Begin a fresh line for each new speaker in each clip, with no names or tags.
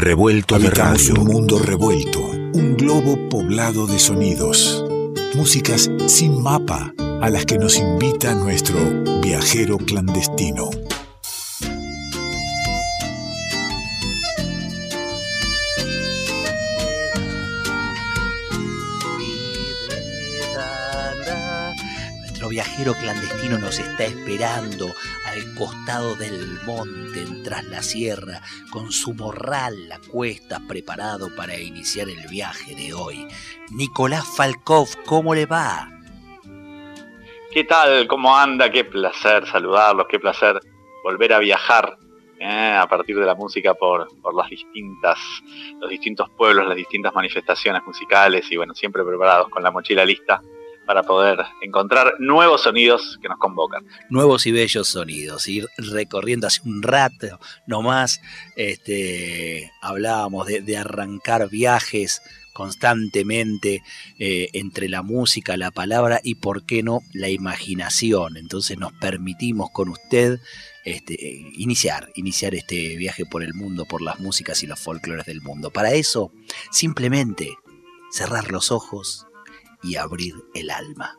Revuelto
Habitamos un mundo revuelto, un globo poblado de sonidos, músicas sin mapa a las que nos invita nuestro viajero clandestino.
viajero clandestino nos está esperando al costado del monte, tras la sierra, con su morral la cuesta, preparado para iniciar el viaje de hoy. Nicolás Falkov, ¿cómo le va?
¿Qué tal? ¿Cómo anda? Qué placer saludarlos, qué placer volver a viajar eh, a partir de la música por, por las distintas, los distintos pueblos, las distintas manifestaciones musicales y bueno, siempre preparados con la mochila lista para poder encontrar nuevos sonidos que nos convocan.
Nuevos y bellos sonidos, ir recorriendo hace un rato nomás, este, hablábamos de, arrancar viajes constantemente eh, entre la música, la palabra y, por qué no, la imaginación. Entonces nos permitimos con usted este, iniciar, iniciar este viaje por el mundo, por las músicas y los folclores del mundo. Para eso, simplemente cerrar los ojos, y abrir el alma.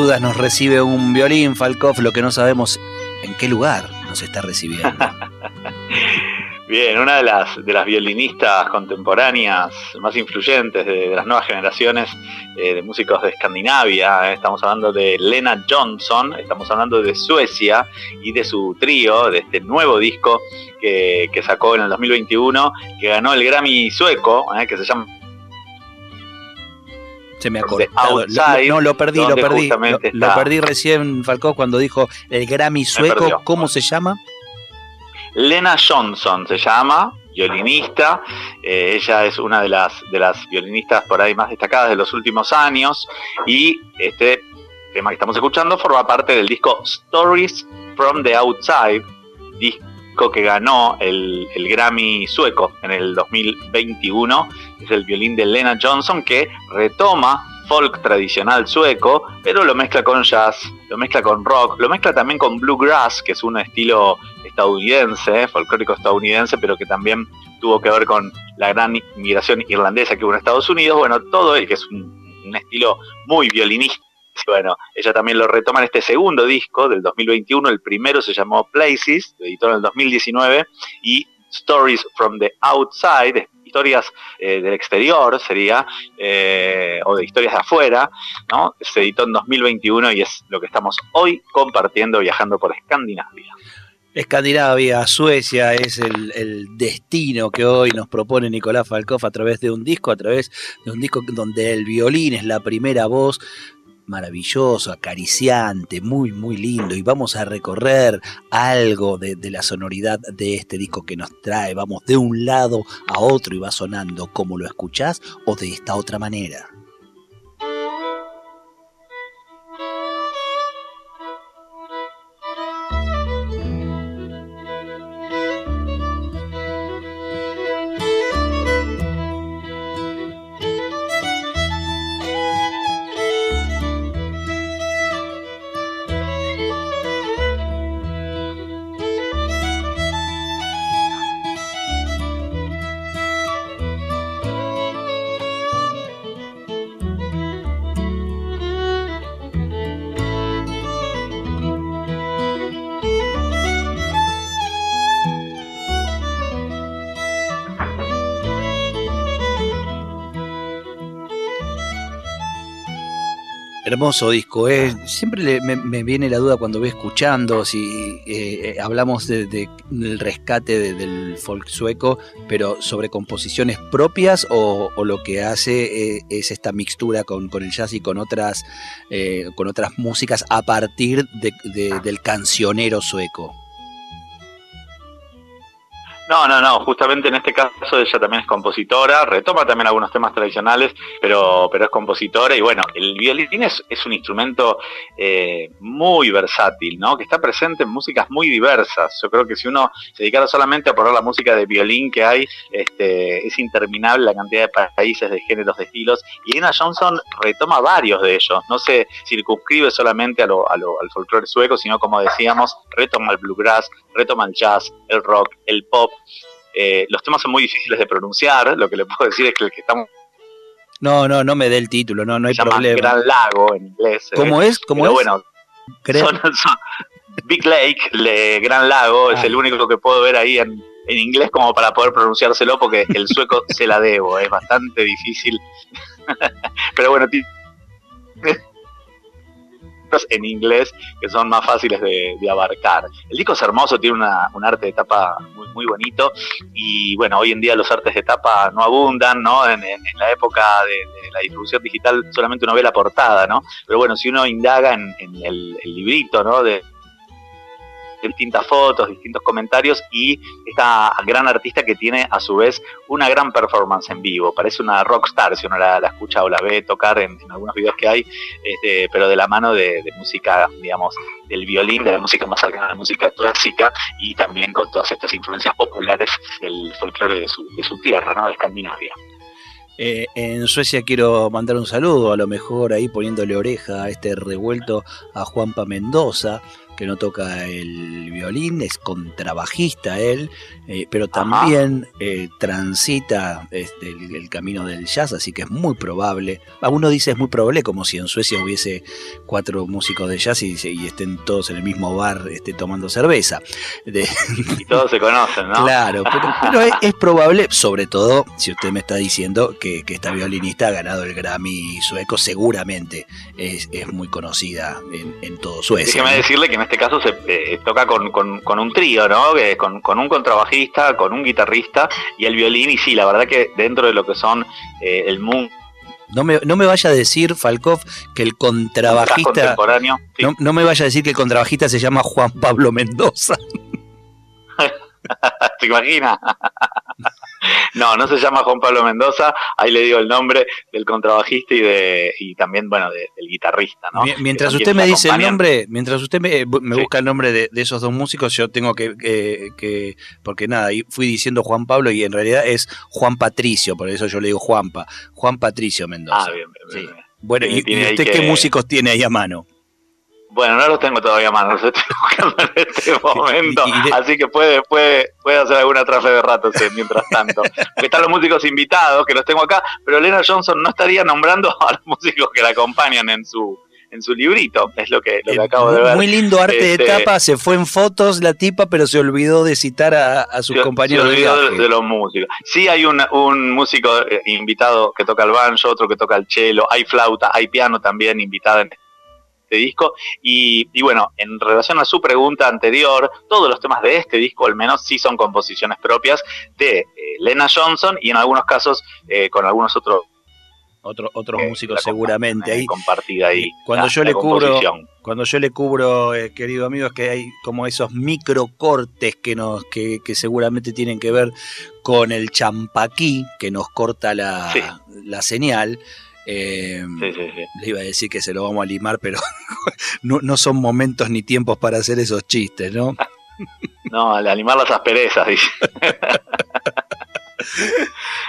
Dudas nos recibe un violín, Falkov, lo que no sabemos en qué lugar nos está recibiendo.
Bien, una de las, de las violinistas contemporáneas más influyentes de, las nuevas generaciones eh, de músicos de Escandinavia, eh, estamos hablando de Lena Johnson, estamos hablando de Suecia y de su trío, de este nuevo disco que, sacó en el 2021, que ganó el Grammy sueco, eh, que se llama
se me acordó. no, lo perdí, lo perdí. Lo, perdí recién, Falcó, cuando dijo el Grammy sueco. ¿Cómo se llama?
Lena Johnson se llama, violinista. Eh, ella es una de las, de las violinistas por ahí más destacadas de los últimos años. Y este tema que estamos escuchando forma parte del disco Stories from the Outside, disco que ganó el, Grammy sueco en el 2021. Es el violín de Lena Johnson que retoma folk tradicional sueco, pero lo mezcla con jazz, lo mezcla con rock, lo mezcla también con bluegrass, que es un estilo estadounidense, folclórico estadounidense, pero que también tuvo que ver con la gran inmigración irlandesa que hubo en Estados Unidos. Bueno, todo, que es un estilo muy violinista bueno, ella también lo retoma en este segundo disco del 2021. El primero se llamó Places, lo editó en el 2019, y Stories from the Outside, historias eh, del exterior sería, eh, o de historias de afuera, ¿no? Se editó en 2021 y es lo que estamos hoy compartiendo viajando por Escandinavia.
Escandinavia, Suecia es el, destino que hoy nos propone Nicolás Falcoff a través de un disco, a través de un disco donde el violín es la primera voz, maravilloso, acariciante, muy, muy lindo. Y vamos a recorrer algo de, la sonoridad de este disco que nos trae. Vamos de un lado a otro y va sonando como lo escuchás o de esta otra manera. Hermoso disco, ¿eh? siempre me, viene la duda cuando voy escuchando si eh, hablamos de, del rescate del folk sueco, pero sobre composiciones propias o, lo que hace eh, es esta mixtura con, con, el jazz y con otras, con otras músicas a partir del cancionero sueco.
No, no, no, justamente en este caso ella también es compositora, retoma también algunos temas tradicionales, pero, pero es compositora y bueno, el violín es, es un instrumento eh, muy versátil, ¿no? Que está presente en músicas muy diversas. Yo creo que si uno se dedicara solamente a poner la música de violín que hay, este, es interminable la cantidad de países, de géneros, de estilos. Y Lena Johnson retoma varios de ellos, no se circunscribe solamente a lo, a lo, al folclore sueco, sino como decíamos, retoma el bluegrass, retoma el jazz, el rock, el pop. Eh, los temas son muy difíciles de pronunciar, lo que le puedo decir es que el que estamos...
No, no, no me dé el título, no, no hay
se
problema.
Gran Lago en inglés.
¿Cómo
eh.
es? ¿Cómo es?
bueno, Big Lake, Gran Lago, es el ah. único que puedo ver ahí en, en inglés como para poder pronunciárselo, porque el sueco se la debo, es bastante difícil. Pero bueno, en inglés que son más fáciles de, abarcar. El disco es hermoso, tiene un arte de tapa muy, muy bonito y bueno, hoy en día los artes de tapa no abundan, ¿no? En, la época de, la distribución digital solamente uno ve la portada, ¿no? Pero bueno, si uno indaga en, el, el, librito, ¿no? De, distintas fotos, distintos comentarios y esta gran artista que tiene a su vez una gran performance en vivo. Parece una rockstar si uno la, escucha o la ve tocar en, algunos videos que hay, este, pero de la mano de, música, digamos, del violín, de la música más cercana a la música clásica y también con todas estas influencias populares del folclore de su, de su tierra, ¿no? de Escandinavia.
Eh, en Suecia quiero mandar un saludo, a lo mejor ahí poniéndole oreja a este revuelto a Juanpa Mendoza, que no toca el violín, es contrabajista él, eh, pero también eh, transita este, el, camino del jazz, así que es muy probable. Uno dice es muy probable, como si en Suecia hubiese cuatro músicos de jazz y, estén todos en el mismo bar este, tomando cerveza.
y todos se conocen, ¿no?
Claro, pero, es, probable, sobre todo si usted me está diciendo que, esta violinista ha ganado el Grammy sueco, seguramente es, muy conocida en, todo Suecia.
Déjeme decirle que en este caso se eh, toca con, con, un trío, ¿no? Con, con un contrabajista con un guitarrista y el violín, y sí, la verdad que dentro de lo que son eh, el mundo
no me, no me vaya a decir, Falkov, que el contrabajista. No, no, me vaya a decir que el contrabajista se llama Juan Pablo Mendoza.
¿Te imaginas? No, no se llama Juan Pablo Mendoza, ahí le digo el nombre del contrabajista y de y también, bueno, del guitarrista, ¿no?
Mientras usted me dice el nombre, mientras usted me, busca el nombre de, esos dos músicos, yo tengo que, que, porque nada, fui diciendo Juan Pablo y en realidad es Juan Patricio, por eso yo le digo Juanpa, Juan Patricio Mendoza.
Ah, bien, bien,
Bueno, ¿y, usted qué músicos tiene ahí a mano?
Bueno, no los tengo todavía más, los estoy buscando en este momento, así que puede, puede, puede hacer alguna trafe de ratos mientras tanto. están los músicos invitados, que los tengo acá, pero Lena Johnson no estaría nombrando a los músicos que la acompañan en su en su librito, es lo que, lo que eh, acabo de ver.
Muy lindo arte de este, tapa, se fue en fotos la tipa, pero se olvidó de citar a, sus compañeros.
Se olvidó de, los músicos. Sí hay un, un músico eh, invitado que toca el banjo, otro que toca el cello, hay flauta, hay piano también invitado en este disco. Y, bueno, en relación a su pregunta anterior, todos los temas de este disco, al menos, sí son composiciones propias de eh, Lena Johnson y en algunos casos eh, con algunos otros
otros músicos seguramente ahí.
compartida ahí
cuando yo le cubro cuando yo le cubro eh, querido amigo es que hay como esos microcortes que nos que, seguramente tienen que ver con el champaquí que nos corta la, la señal eh, le iba a decir que se lo vamos a limar, pero no, son momentos ni tiempos para hacer esos chistes, ¿no?
no, al limar las asperezas, dice.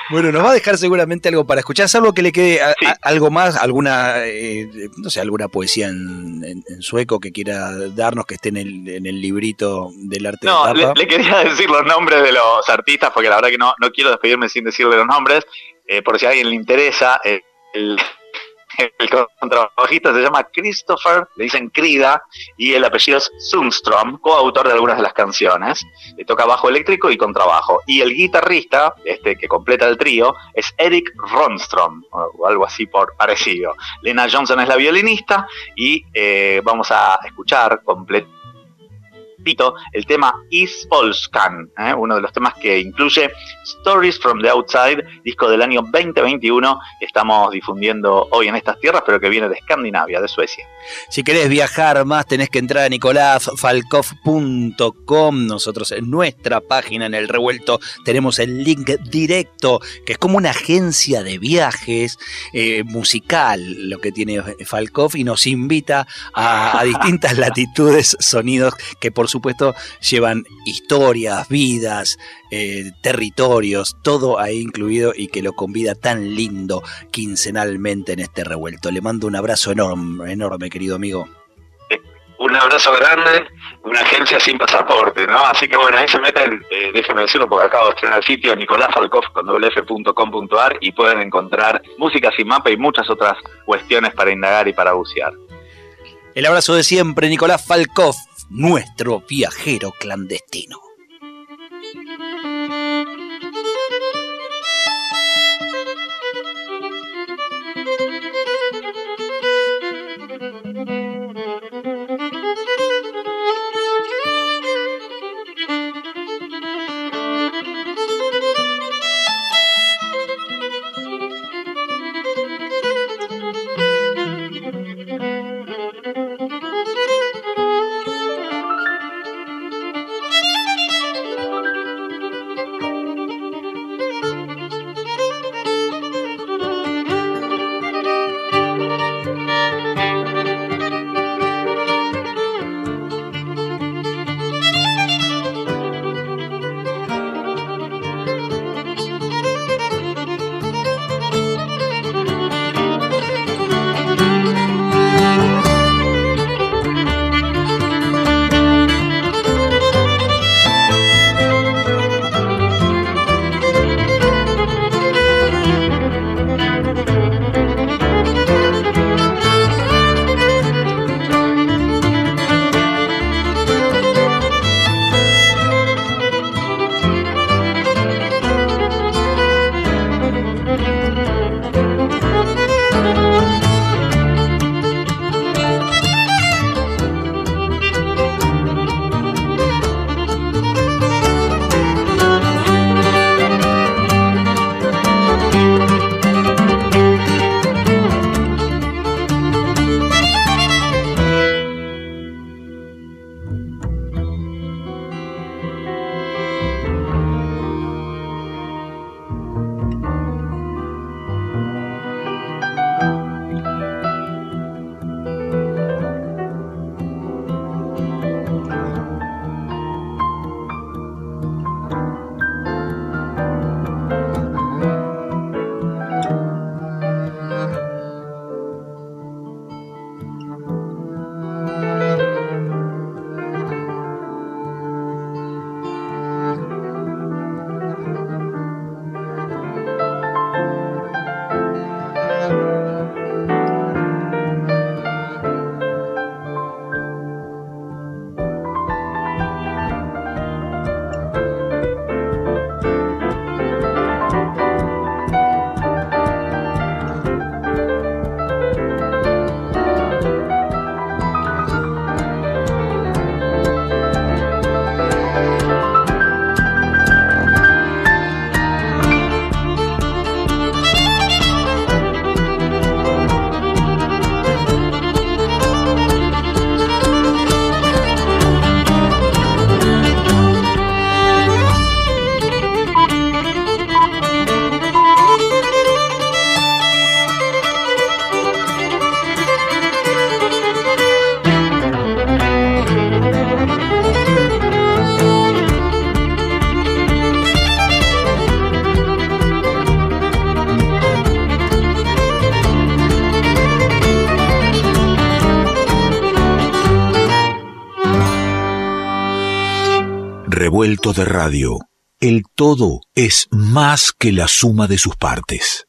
Bueno, nos va a dejar seguramente algo para escuchar, salvo que le quede algo más, alguna, eh, no sé, alguna poesía en, sueco que quiera darnos, que esté en el, en el librito del arte
no, de tapa. Le, le, quería decir los nombres de los artistas, porque la verdad que no, no quiero despedirme sin decirle los nombres, eh, por si a alguien le interesa. Eh, el contrabajista se llama Christopher, le dicen Krida, y el apellido es Sundstrom, coautor de algunas de las canciones. Le toca bajo eléctrico y contrabajo. Y el guitarrista, este que completa el trío, es Eric Ronstrom, o algo así por parecido. Lena Johnson es la violinista y eh, vamos a escuchar completo el tema Is Polskan, ¿eh? uno de los temas que incluye Stories from the Outside, disco del año 2021 que estamos difundiendo hoy en estas tierras, pero que viene de Escandinavia, de Suecia.
Si querés viajar más, tenés que entrar a nicolásfalkov.com. Nosotros en nuestra página, en el revuelto, tenemos el link directo, que es como una agencia de viajes eh, musical, lo que tiene Falkov, y nos invita a, a distintas latitudes, sonidos que por supuesto llevan historias, vidas, eh, territorios, todo ahí incluido y que lo convida tan lindo quincenalmente en este revuelto. Le mando un abrazo enorme, enorme, querido amigo.
Un abrazo grande, una agencia sin pasaporte, ¿no? Así que bueno, ahí se meten, eh, déjenme decirlo porque acabo de estrenar el sitio nicolásfalkov.com.ar y pueden encontrar música sin mapa y muchas otras cuestiones para indagar y para bucear.
El abrazo de siempre, Nicolás Falkov, nuestro viajero clandestino.
De radio. El todo es más que la suma de sus partes.